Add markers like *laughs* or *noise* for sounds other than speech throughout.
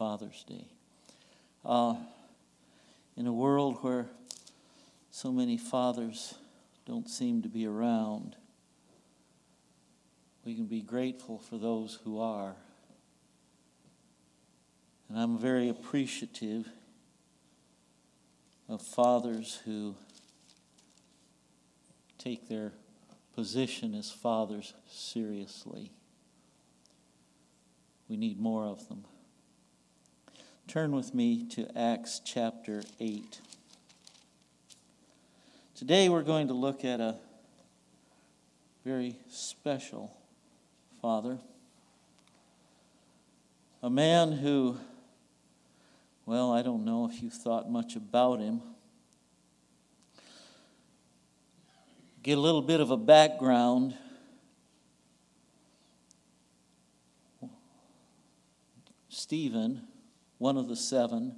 Father's Day. Uh, in a world where so many fathers don't seem to be around, we can be grateful for those who are. And I'm very appreciative of fathers who take their position as fathers seriously. We need more of them. Turn with me to Acts chapter 8. Today we're going to look at a very special father, a man who well, I don't know if you've thought much about him. Get a little bit of a background. Stephen, one of the seven,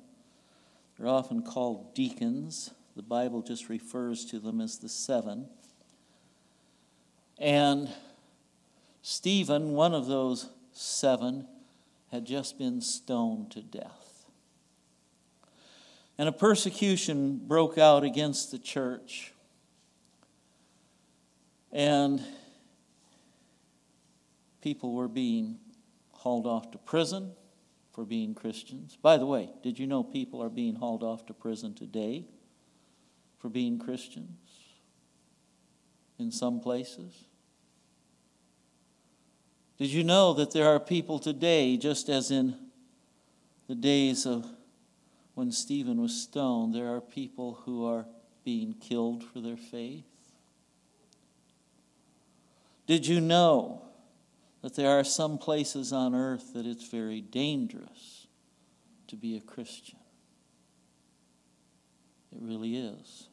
they're often called deacons. The Bible just refers to them as the seven. And Stephen, one of those seven, had just been stoned to death and a persecution broke out against the church. And people were being hauled off to prison for being Christians. By the way, did you know people are being hauled off to prison today for being Christians in some places? Did you know that there are people today, just as in the days of when Stephen was stoned, there are people who are being killed for their faith? Did you know that there are some places on earth that it's very dangerous to be a Christian? It really is.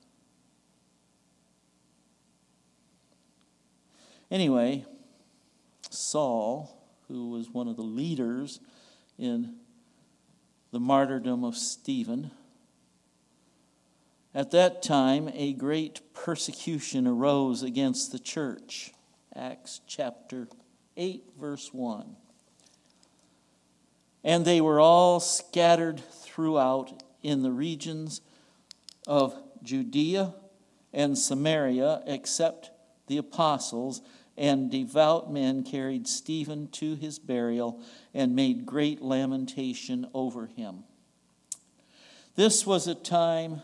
Anyway, Saul, who was one of the leaders in the martyrdom of Stephen. At that time, a great persecution arose against the church. Acts chapter 8, verse 1. And they were all scattered throughout in the regions of Judea and Samaria, except the apostles and devout men carried Stephen to his burial and made great lamentation over him. This was a time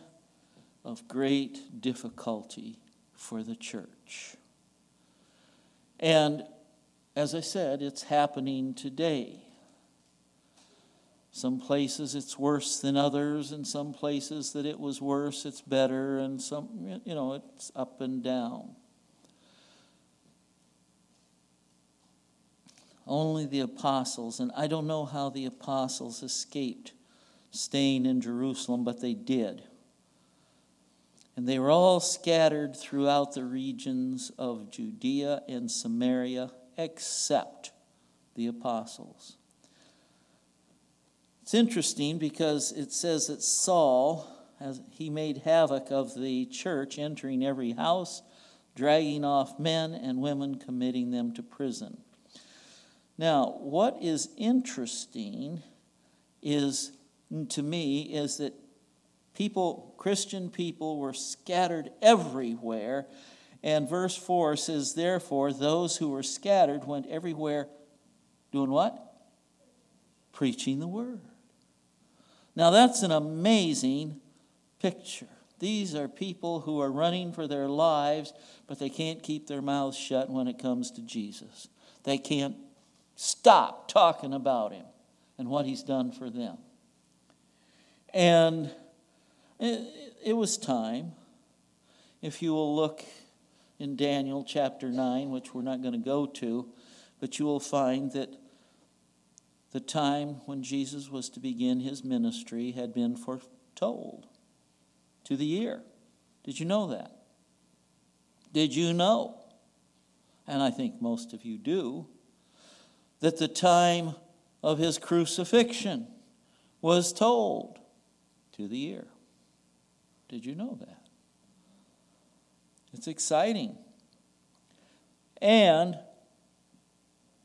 of great difficulty for the church. And as I said, it's happening today. Some places it's worse than others, and some places that it was worse, it's better, and some, you know, it's up and down. Only the apostles, and I don't know how the apostles escaped staying in Jerusalem, but they did. And they were all scattered throughout the regions of Judea and Samaria, except the apostles. It's interesting because it says that Saul, as he made havoc of the church, entering every house, dragging off men and women, committing them to prison. Now, what is interesting is, mm, to me, is that people, Christian people, were scattered everywhere. And verse 4 says, Therefore, those who were scattered went everywhere doing what? Preaching the word. Now, that's an amazing picture. These are people who are running for their lives, but they can't keep their mouths shut when it comes to Jesus. They can't stop talking about him and what he's done for them. And it, was time. If you will look in Daniel chapter 9, which we're not going to go to, but you will find that the time when Jesus was to begin his ministry had been foretold to the year. Did you know that? Did you know? And I think most of you do that the time of his crucifixion was told to the year. Did you know that? It's exciting. And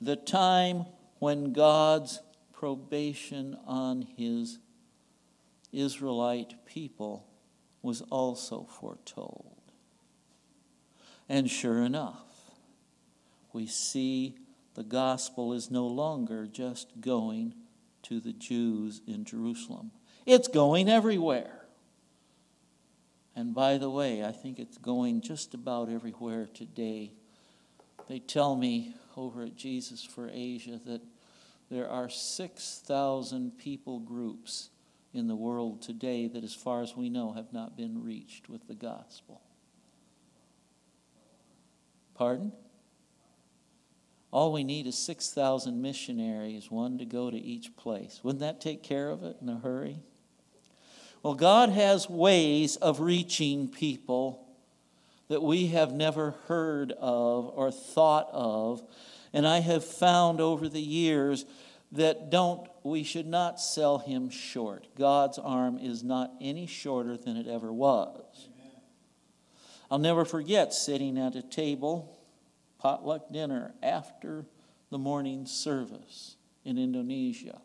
the time when God's probation on his Israelite people was also foretold. And sure enough, we see the gospel is no longer just going to the Jews in Jerusalem, it's going everywhere. And by the way, I think it's going just about everywhere today. They tell me over at Jesus for Asia that there are 6,000 people groups in the world today that, as far as we know, have not been reached with the gospel. Pardon? All we need is 6,000 missionaries, one to go to each place. Wouldn't that take care of it in a hurry? Well, God has ways of reaching people that we have never heard of or thought of. And I have found over the years that don't we should not sell him short. God's arm is not any shorter than it ever was. Amen. I'll never forget sitting at a table, potluck dinner after the morning service in Indonesia.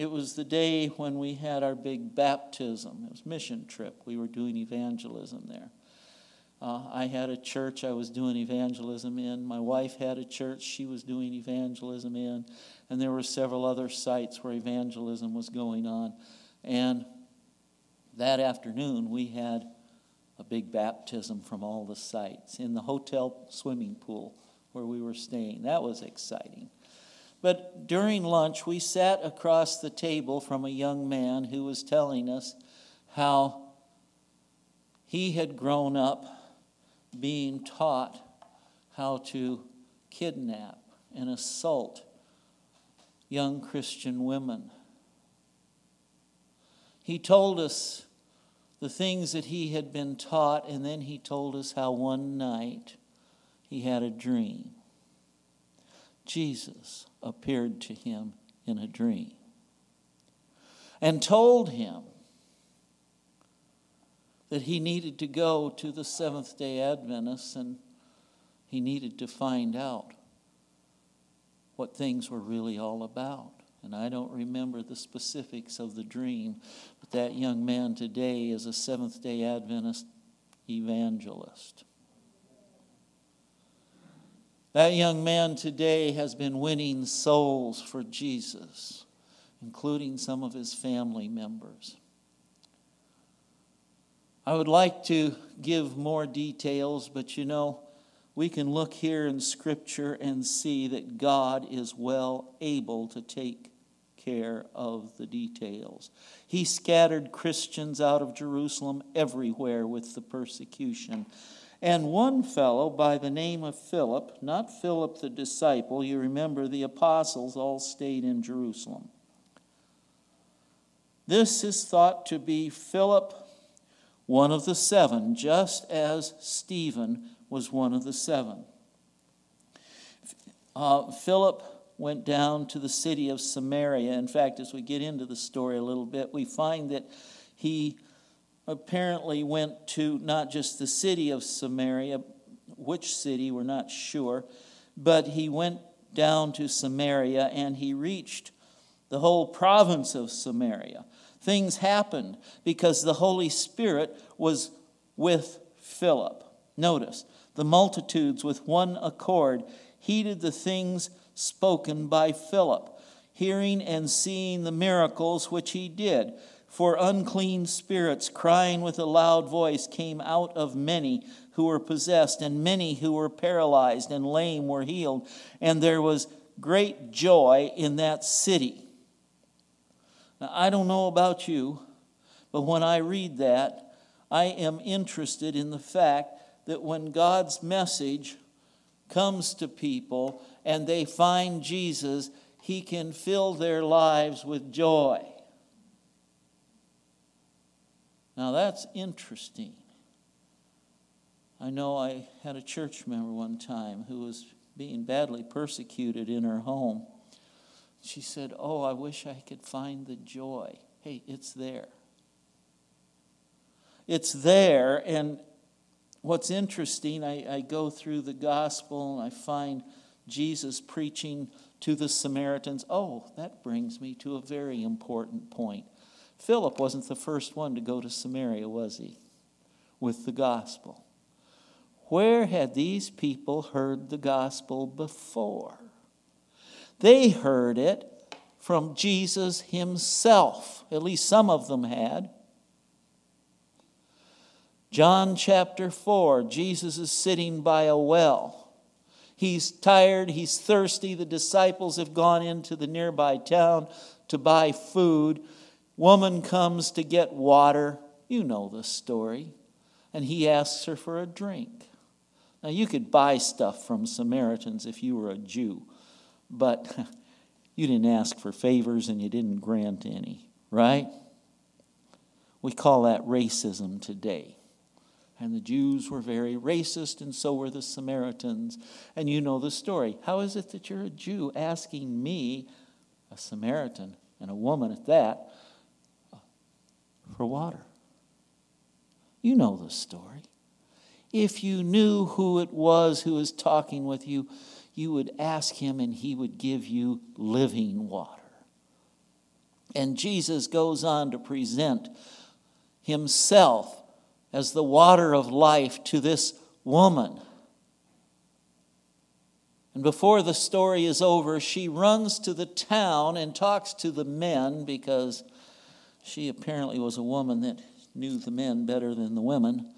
It was the day when we had our big baptism. It was mission trip. We were doing evangelism there. Uh, I had a church I was doing evangelism in. My wife had a church she was doing evangelism in. And there were several other sites where evangelism was going on. And that afternoon, we had a big baptism from all the sites in the hotel swimming pool where we were staying. That was exciting. But during lunch, we sat across the table from a young man who was telling us how he had grown up being taught how to kidnap and assault young Christian women. He told us the things that he had been taught, and then he told us how one night he had a dream. Jesus appeared to him in a dream and told him that he needed to go to the Seventh day Adventists and he needed to find out what things were really all about. And I don't remember the specifics of the dream, but that young man today is a Seventh day Adventist evangelist. That young man today has been winning souls for Jesus, including some of his family members. I would like to give more details, but you know, we can look here in Scripture and see that God is well able to take care of the details. He scattered Christians out of Jerusalem everywhere with the persecution. And one fellow by the name of Philip, not Philip the disciple, you remember the apostles all stayed in Jerusalem. This is thought to be Philip one of the seven, just as Stephen was one of the seven. Uh, Philip went down to the city of Samaria. In fact, as we get into the story a little bit, we find that he apparently went to not just the city of Samaria, which city, we're not sure, but he went down to Samaria and he reached the whole province of Samaria things happened because the Holy Spirit was with Philip. Notice, the multitudes with one accord heeded the things spoken by Philip, hearing and seeing the miracles which he did. For unclean spirits, crying with a loud voice, came out of many who were possessed, and many who were paralyzed and lame were healed. And there was great joy in that city. Now, I don't know about you, but when I read that, I am interested in the fact that when God's message comes to people and they find Jesus, he can fill their lives with joy. Now that's interesting. I know I had a church member one time who was being badly persecuted in her home. She said, Oh, I wish I could find the joy. Hey, it's there. It's there. And what's interesting, I, I go through the gospel and I find Jesus preaching to the Samaritans. Oh, that brings me to a very important point. Philip wasn't the first one to go to Samaria, was he? With the gospel. Where had these people heard the gospel before? They heard it from Jesus himself. At least some of them had. John chapter 4, Jesus is sitting by a well. He's tired, he's thirsty. The disciples have gone into the nearby town to buy food. Woman comes to get water. You know the story. And he asks her for a drink. Now, you could buy stuff from Samaritans if you were a Jew, but *laughs* you didn't ask for favors and you didn't grant any, right? We call that racism today. And the Jews were very racist, and so were the Samaritans. And you know the story. How is it that you're a Jew asking me, a Samaritan, and a woman at that, for water? You know the story. If you knew who it was who was talking with you, you would ask him and he would give you living water. And Jesus goes on to present himself as the water of life to this woman. And before the story is over, she runs to the town and talks to the men because she apparently was a woman that knew the men better than the women.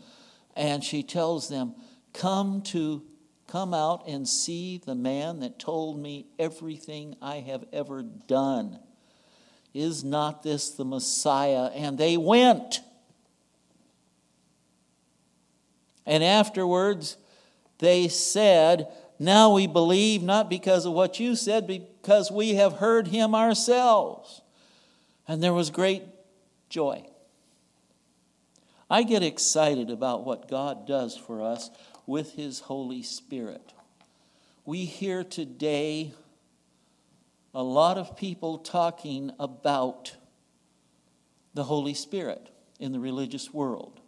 And she tells them, Come to come out and see the man that told me everything I have ever done. Is not this the Messiah? And they went. And afterwards, they said, Now we believe, not because of what you said, because we have heard him ourselves. And there was great joy. I get excited about what God does for us with his Holy Spirit. We hear today a lot of people talking about the Holy Spirit in the religious world.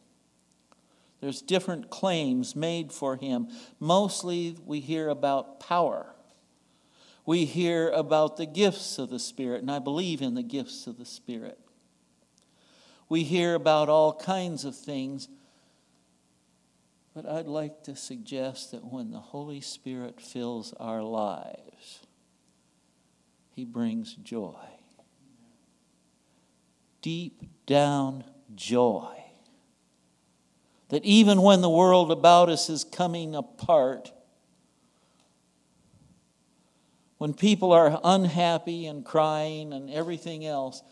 There's different claims made for him. Mostly we hear about power. We hear about the gifts of the Spirit, and I believe in the gifts of the Spirit. We hear about all kinds of things, but I'd like to suggest that when the Holy Spirit fills our lives, He brings joy. Deep down joy that even when the world about us is coming apart, when people are unhappy and crying and everything else,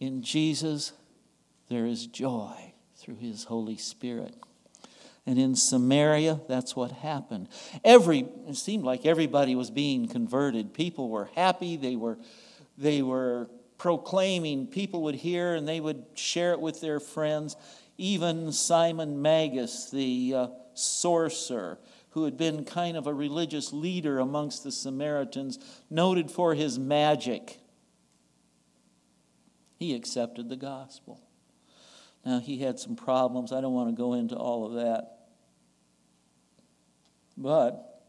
in Jesus there is joy through his Holy Spirit. And in Samaria, that's what happened. Every it seemed like everybody was being converted. People were happy, they were they were proclaiming, people would hear and they would share it with their friends. Even Simon Magus, the uh, sorcerer, who had been kind of a religious leader amongst the Samaritans, noted for his magic, he accepted the gospel. Now, he had some problems. I don't want to go into all of that. But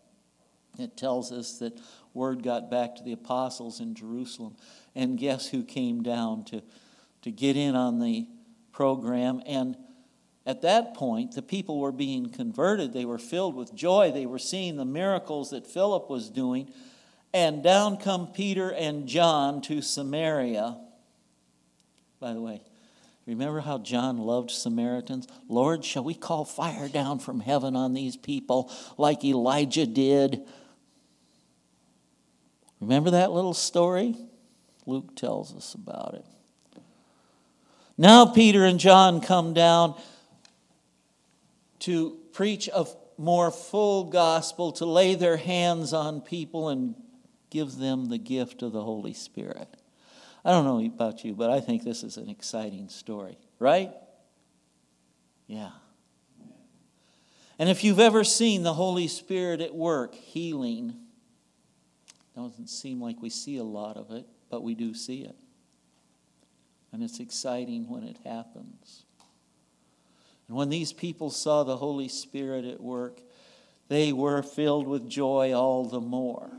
it tells us that word got back to the apostles in Jerusalem. And guess who came down to, to get in on the program. And at that point, the people were being converted. They were filled with joy. They were seeing the miracles that Philip was doing. And down come Peter and John to Samaria. By the way, remember how John loved Samaritans? Lord, shall we call fire down from heaven on these people like Elijah did? Remember that little story? Luke tells us about it. Now Peter and John come down to preach a more full gospel, to lay their hands on people and give them the gift of the Holy Spirit. I don't know about you, but I think this is an exciting story, right? Yeah. And if you've ever seen the Holy Spirit at work healing, doesn't seem like we see a lot of it, but we do see it. And it's exciting when it happens. And when these people saw the Holy Spirit at work, they were filled with joy all the more.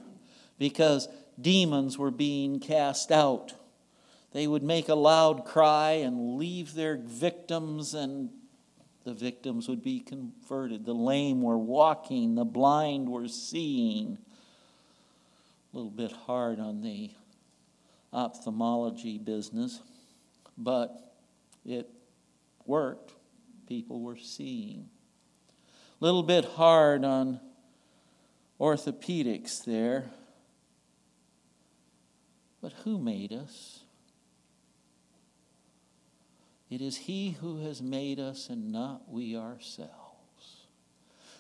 because demons were being cast out. They would make a loud cry and leave their victims, and the victims would be converted. The lame were walking, the blind were seeing. A little bit hard on the ophthalmology business, but it worked. People were seeing. A little bit hard on orthopedics there. But who made us? It is He who has made us and not we ourselves.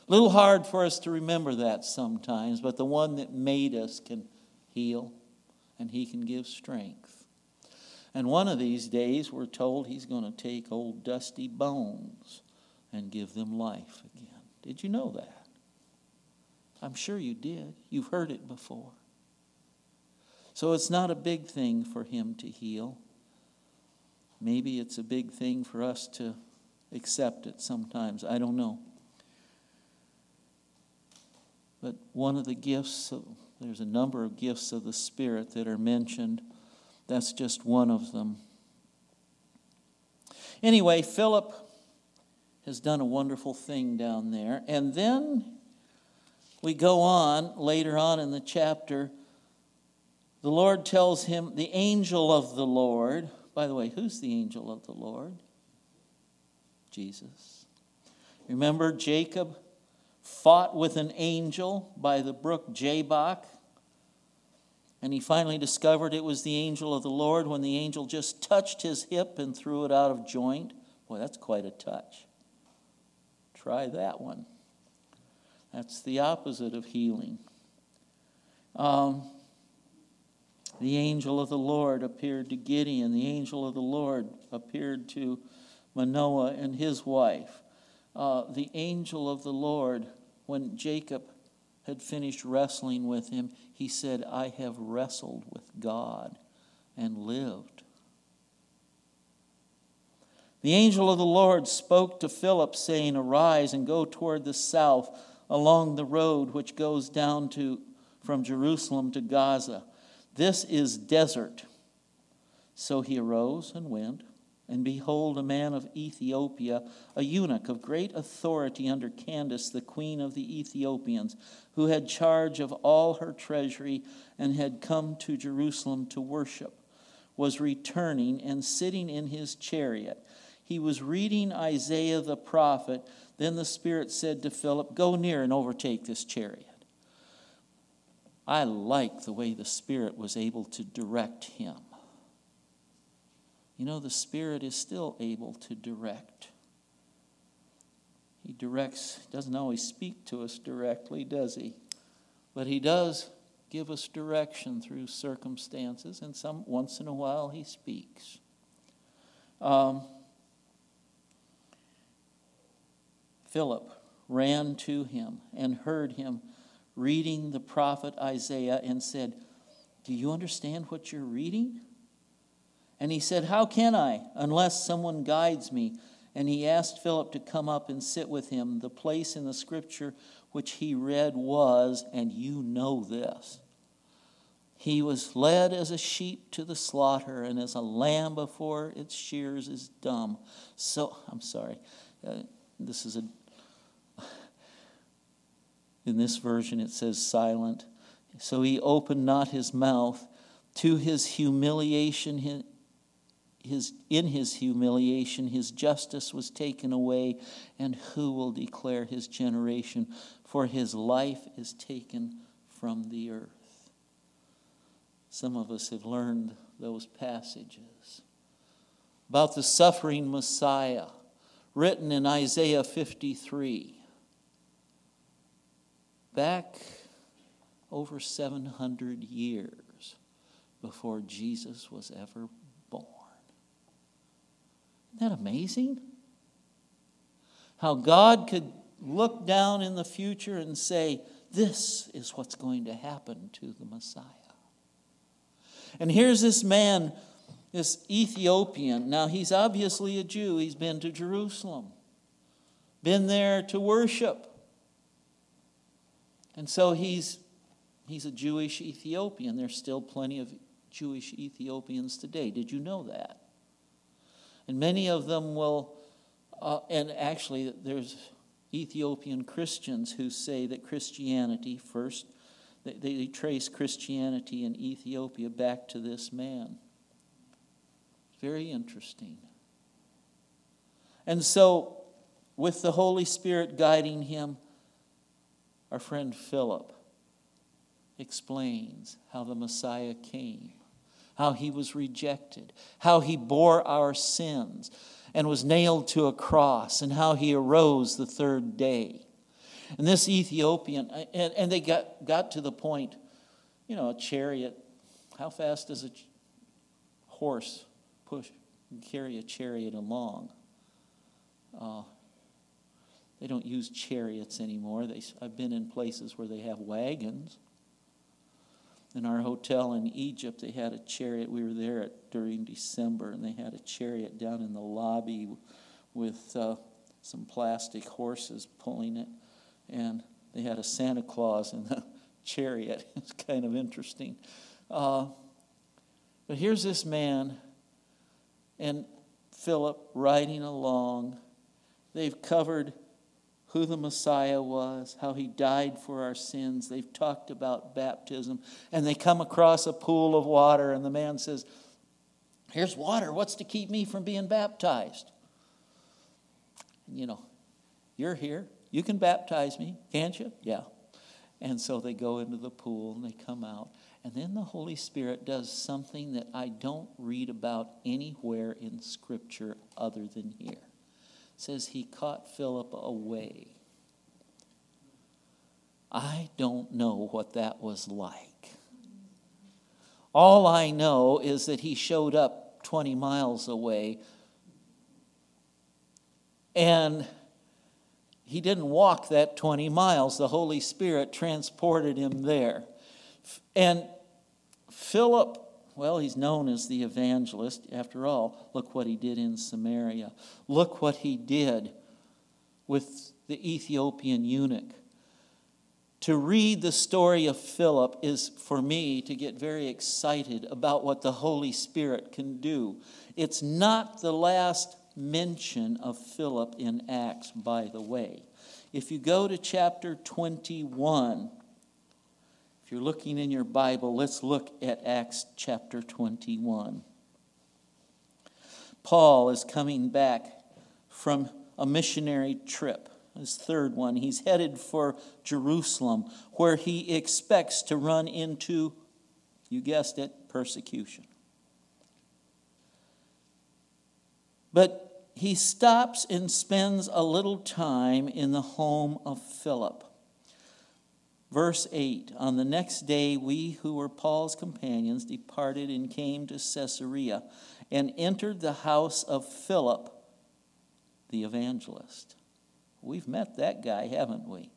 A little hard for us to remember that sometimes, but the one that made us can heal and He can give strength. And one of these days, we're told He's going to take old dusty bones and give them life again. Did you know that? I'm sure you did. You've heard it before. So it's not a big thing for him to heal. Maybe it's a big thing for us to accept it sometimes. I don't know. But one of the gifts, of, there's a number of gifts of the Spirit that are mentioned. That's just one of them. Anyway, Philip has done a wonderful thing down there. And then we go on later on in the chapter. The Lord tells him, the angel of the Lord, by the way, who's the angel of the Lord? Jesus. Remember, Jacob fought with an angel by the brook Jabbok, and he finally discovered it was the angel of the Lord when the angel just touched his hip and threw it out of joint. Boy, that's quite a touch. Try that one. That's the opposite of healing. Um, the angel of the Lord appeared to Gideon. The angel of the Lord appeared to Manoah and his wife. Uh, the angel of the Lord, when Jacob had finished wrestling with him, he said, I have wrestled with God and lived. The angel of the Lord spoke to Philip, saying, Arise and go toward the south along the road which goes down to, from Jerusalem to Gaza. This is desert. So he arose and went. And behold, a man of Ethiopia, a eunuch of great authority under Candace, the queen of the Ethiopians, who had charge of all her treasury and had come to Jerusalem to worship, was returning and sitting in his chariot he was reading Isaiah the prophet. Then the Spirit said to Philip, Go near and overtake this chariot. I like the way the Spirit was able to direct him. You know, the Spirit is still able to direct. He directs, doesn't always speak to us directly, does he? But he does give us direction through circumstances, and some once in a while he speaks. Um, Philip ran to him and heard him reading the prophet Isaiah and said, Do you understand what you're reading? And he said, How can I, unless someone guides me? And he asked Philip to come up and sit with him. The place in the scripture which he read was, and you know this. He was led as a sheep to the slaughter, and as a lamb before its shears is dumb. So, I'm sorry, uh, this is a in this version, it says silent. So he opened not his mouth. To his humiliation, his, in his humiliation, his justice was taken away. And who will declare his generation? For his life is taken from the earth. Some of us have learned those passages about the suffering Messiah written in Isaiah 53 back over 700 years before Jesus was ever born. Isn't that amazing? How God could look down in the future and say, This is what's going to happen to the Messiah. And here's this man, this Ethiopian. Now, he's obviously a Jew. He's been to Jerusalem, been there to worship. And so he's he's a Jewish Ethiopian. There's still plenty of Jewish Ethiopians today. Did you know that? And many of them will, uh, and actually, there's Ethiopian Christians who say that Christianity first, they, they trace Christianity in Ethiopia back to this man. Very interesting. And so, with the Holy Spirit guiding him, our friend Philip explains how the Messiah came, how he was rejected, how he bore our sins and was nailed to a cross, and how he arose the third day. And this Ethiopian, and, and they got, got to the point, you know, a chariot, how fast does a horse push, and carry a chariot along? Uh, they don't use chariots anymore. They, I've been in places where they have wagons. In our hotel in Egypt, they had a chariot. We were there at, during December, and they had a chariot down in the lobby with uh, some plastic horses pulling it. And they had a Santa Claus in the *laughs* chariot. *laughs* It's kind of interesting. Uh, but here's this man and Philip riding along. They've covered who the Messiah was, how he died for our sins. They've talked about baptism. And they come across a pool of water, and the man says, Here's water. What's to keep me from being baptized? You know, you're here. You can baptize me, can't you? Yeah. And so they go into the pool and they come out. And then the Holy Spirit does something that I don't read about anywhere in Scripture other than here says he caught Philip away. I don't know what that was like. All I know is that he showed up 20 miles away and he didn't walk that 20 miles. The Holy Spirit transported him there. And Philip well, he's known as the evangelist. After all, look what he did in Samaria. Look what he did with the Ethiopian eunuch. To read the story of Philip is for me to get very excited about what the Holy Spirit can do. It's not the last mention of Philip in Acts, by the way. If you go to chapter 21, if you're looking in your Bible, let's look at Acts chapter 21. Paul is coming back from a missionary trip, his third one. He's headed for Jerusalem, where he expects to run into, you guessed it, persecution. But he stops and spends a little time in the home of Philip. Verse 8 On the next day, we who were Paul's companions departed and came to Caesarea and entered the house of Philip, the evangelist. We've met that guy, haven't we?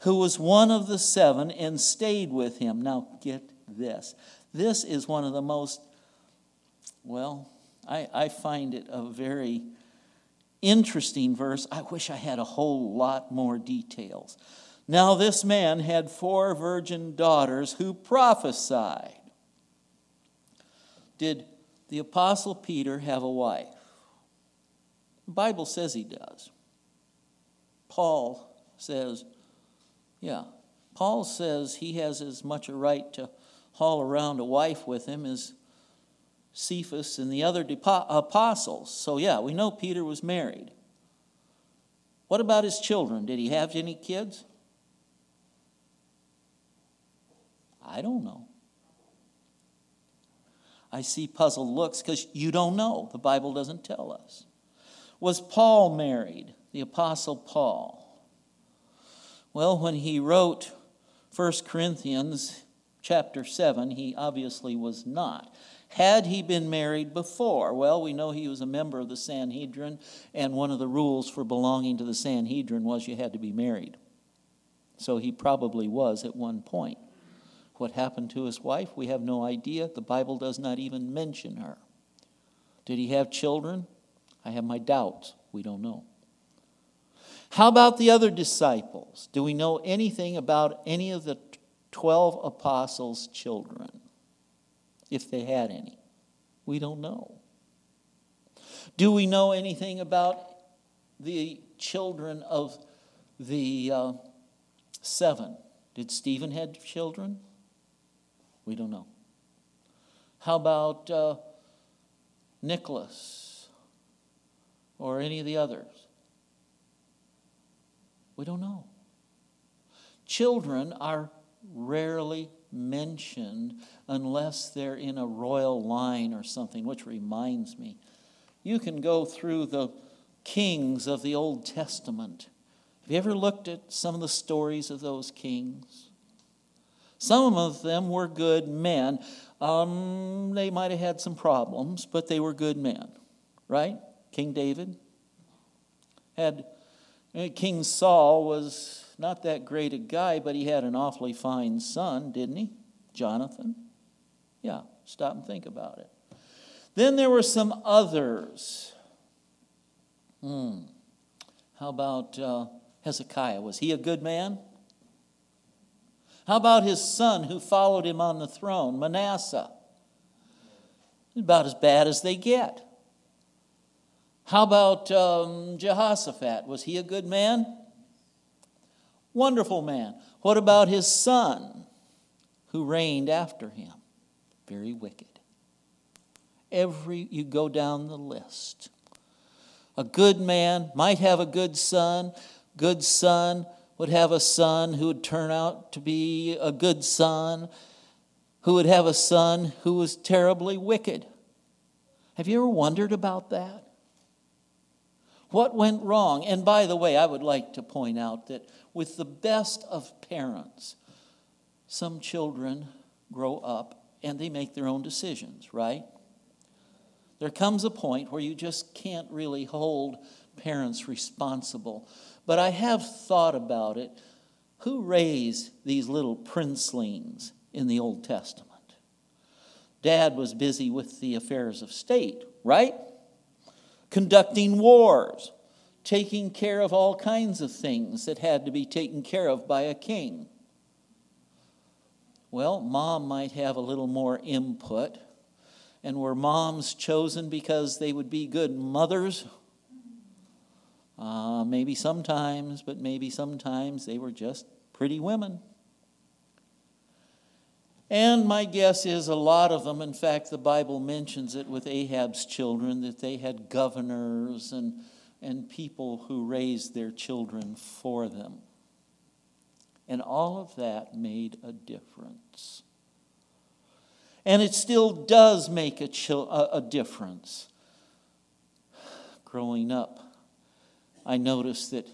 Who was one of the seven and stayed with him. Now, get this. This is one of the most, well, I, I find it a very interesting verse. I wish I had a whole lot more details. Now, this man had four virgin daughters who prophesied. Did the Apostle Peter have a wife? The Bible says he does. Paul says, yeah. Paul says he has as much a right to haul around a wife with him as Cephas and the other apostles. So, yeah, we know Peter was married. What about his children? Did he have any kids? I don't know. I see puzzled looks because you don't know. The Bible doesn't tell us. Was Paul married, the Apostle Paul? Well, when he wrote 1 Corinthians chapter 7, he obviously was not. Had he been married before? Well, we know he was a member of the Sanhedrin, and one of the rules for belonging to the Sanhedrin was you had to be married. So he probably was at one point. What happened to his wife? We have no idea. The Bible does not even mention her. Did he have children? I have my doubts. We don't know. How about the other disciples? Do we know anything about any of the 12 apostles' children, if they had any. We don't know. Do we know anything about the children of the uh, seven? Did Stephen have children? We don't know. How about uh, Nicholas or any of the others? We don't know. Children are rarely mentioned unless they're in a royal line or something, which reminds me. You can go through the kings of the Old Testament. Have you ever looked at some of the stories of those kings? Some of them were good men. Um, they might have had some problems, but they were good men, right? King David had uh, King Saul was not that great a guy, but he had an awfully fine son, didn't he? Jonathan. Yeah, stop and think about it. Then there were some others. Hmm. How about uh, Hezekiah? Was he a good man? How about his son who followed him on the throne, Manasseh? About as bad as they get. How about um, Jehoshaphat? Was he a good man? Wonderful man. What about his son who reigned after him? Very wicked. Every you go down the list. A good man might have a good son, good son would have a son who would turn out to be a good son, who would have a son who was terribly wicked. Have you ever wondered about that? What went wrong? And by the way, I would like to point out that with the best of parents, some children grow up and they make their own decisions, right? There comes a point where you just can't really hold parents responsible. But I have thought about it. Who raised these little princelings in the Old Testament? Dad was busy with the affairs of state, right? conducting wars, taking care of all kinds of things that had to be taken care of by a king. Well, mom might have a little more input. And were moms chosen because they would be good mothers? Uh, maybe sometimes, but maybe sometimes they were just pretty women. And my guess is a lot of them, in fact, the Bible mentions it with Ahab's children, that they had governors and, and people who raised their children for them. And all of that made a difference. And it still does make a, a, a difference. Growing up, I noticed that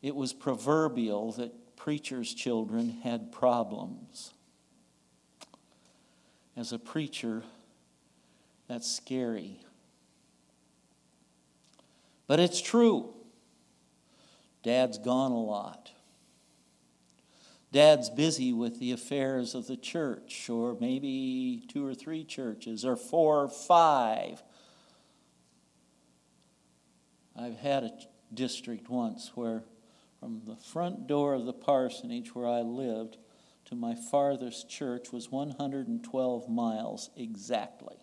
it was proverbial that preachers' children had problems as a preacher, that's scary. But it's true. Dad's gone a lot. Dad's busy with the affairs of the church, or maybe two or three churches, or four or five. I've had a district once where, from the front door of the parsonage where I lived, to my farthest church was 112 miles exactly.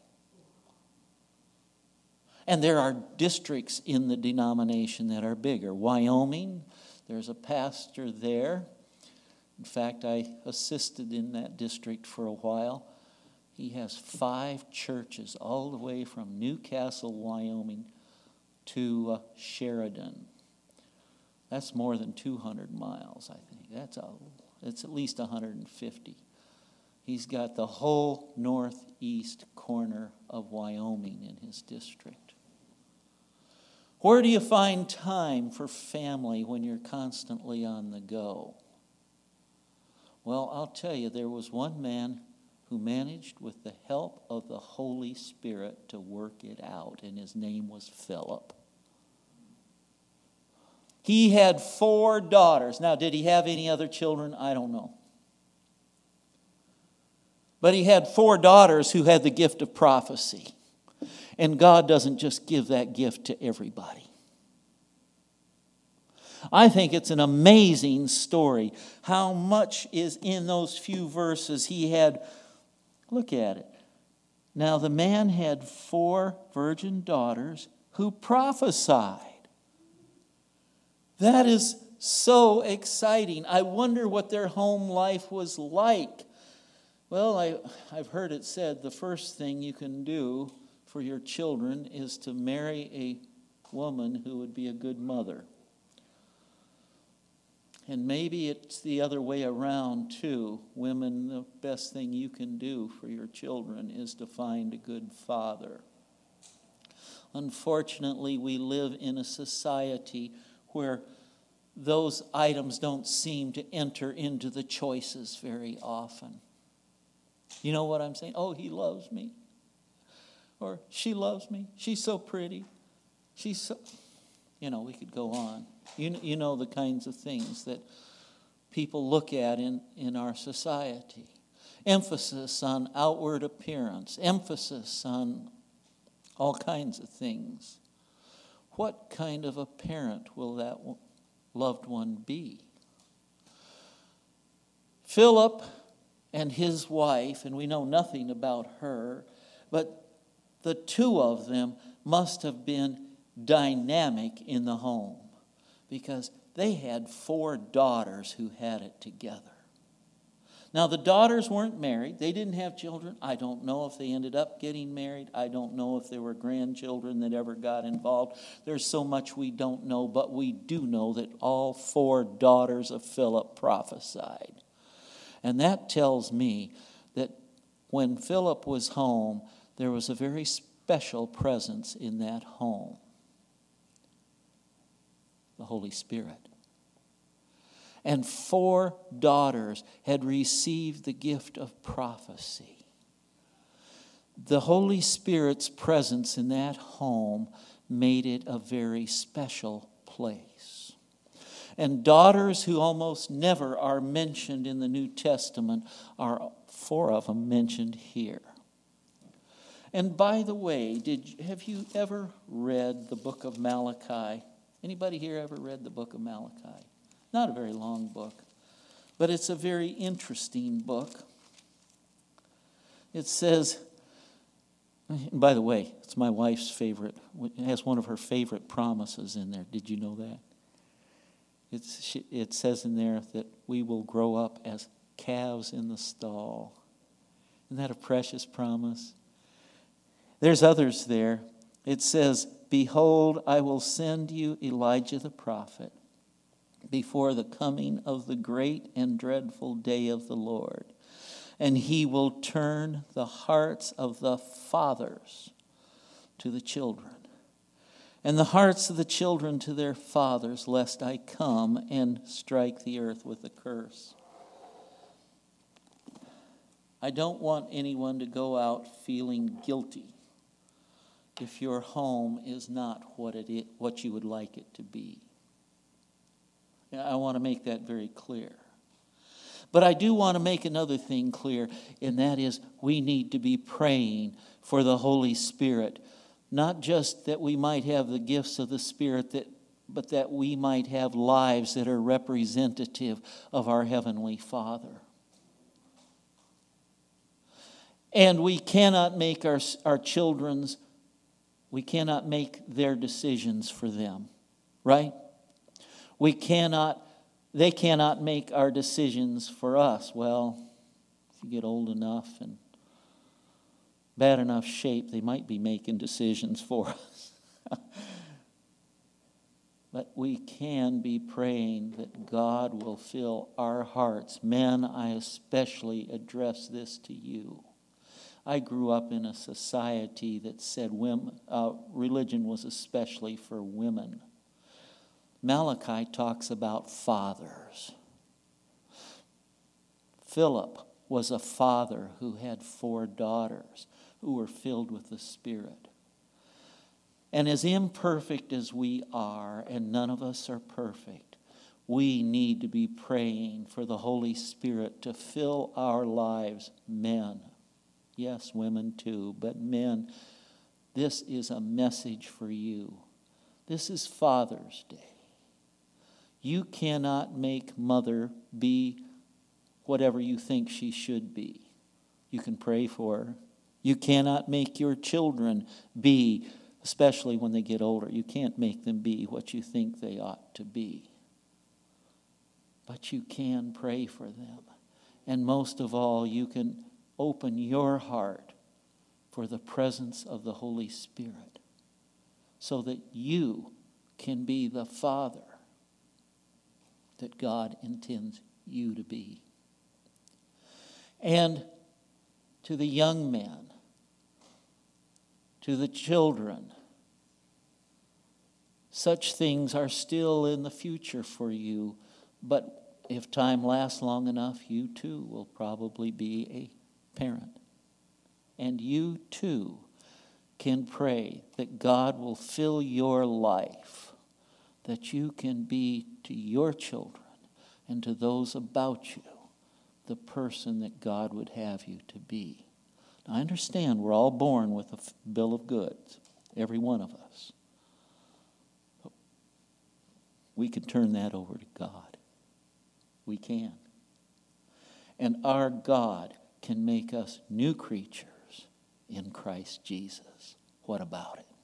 And there are districts in the denomination that are bigger. Wyoming, there's a pastor there. In fact, I assisted in that district for a while. He has five churches all the way from Newcastle, Wyoming to uh, Sheridan. That's more than 200 miles, I think. That's a it's at least 150. He's got the whole northeast corner of Wyoming in his district. Where do you find time for family when you're constantly on the go? Well, I'll tell you, there was one man who managed, with the help of the Holy Spirit, to work it out, and his name was Philip. He had four daughters. Now, did he have any other children? I don't know. But he had four daughters who had the gift of prophecy. And God doesn't just give that gift to everybody. I think it's an amazing story. How much is in those few verses? He had, look at it. Now, the man had four virgin daughters who prophesied. That is so exciting. I wonder what their home life was like. Well, I, I've heard it said the first thing you can do for your children is to marry a woman who would be a good mother. And maybe it's the other way around, too. Women, the best thing you can do for your children is to find a good father. Unfortunately, we live in a society where those items don't seem to enter into the choices very often. You know what I'm saying? Oh, he loves me. Or she loves me. She's so pretty. She's so. You know, we could go on. You, you know the kinds of things that people look at in, in our society. Emphasis on outward appearance, emphasis on all kinds of things. What kind of a parent will that loved one be? Philip and his wife, and we know nothing about her, but the two of them must have been dynamic in the home because they had four daughters who had it together. Now, the daughters weren't married. They didn't have children. I don't know if they ended up getting married. I don't know if there were grandchildren that ever got involved. There's so much we don't know, but we do know that all four daughters of Philip prophesied. And that tells me that when Philip was home, there was a very special presence in that home the Holy Spirit. And four daughters had received the gift of prophecy. The Holy Spirit's presence in that home made it a very special place. And daughters who almost never are mentioned in the New Testament are four of them mentioned here. And by the way, did have you ever read the book of Malachi? Anybody here ever read the book of Malachi? Not a very long book, but it's a very interesting book. It says, by the way, it's my wife's favorite. It has one of her favorite promises in there. Did you know that? It's, it says in there that we will grow up as calves in the stall. Isn't that a precious promise? There's others there. It says, Behold, I will send you Elijah the prophet before the coming of the great and dreadful day of the Lord. And he will turn the hearts of the fathers to the children, and the hearts of the children to their fathers, lest I come and strike the earth with a curse. I don't want anyone to go out feeling guilty if your home is not what, it is, what you would like it to be. I want to make that very clear. But I do want to make another thing clear, and that is we need to be praying for the Holy Spirit. Not just that we might have the gifts of the Spirit, that, but that we might have lives that are representative of our Heavenly Father. And we cannot make our, our children's we cannot make their decisions for them, right? We cannot, they cannot make our decisions for us. Well, if you get old enough and bad enough shape, they might be making decisions for *laughs* us. but we can be praying that God will fill our hearts. Men, I especially address this to you. I grew up in a society that said women, uh, religion was especially for women. Malachi talks about fathers. Philip was a father who had four daughters who were filled with the Spirit. And as imperfect as we are, and none of us are perfect, we need to be praying for the Holy Spirit to fill our lives, men Yes, women too. But men, this is a message for you. This is Father's Day. You cannot make mother be whatever you think she should be. You can pray for her. You cannot make your children be, especially when they get older, you can't make them be what you think they ought to be. But you can pray for them. And most of all, you can open your heart for the presence of the Holy Spirit so that you can be the father that God intends you to be. And to the young men, to the children, such things are still in the future for you, but if time lasts long enough, you too will probably be a parent. And you too can pray that God will fill your life, that you can be to your children and to those about you the person that God would have you to be. Now, I understand we're all born with a bill of goods, every one of us. But we can turn that over to God. We can. And our God can make us new creatures in Christ Jesus. What about it?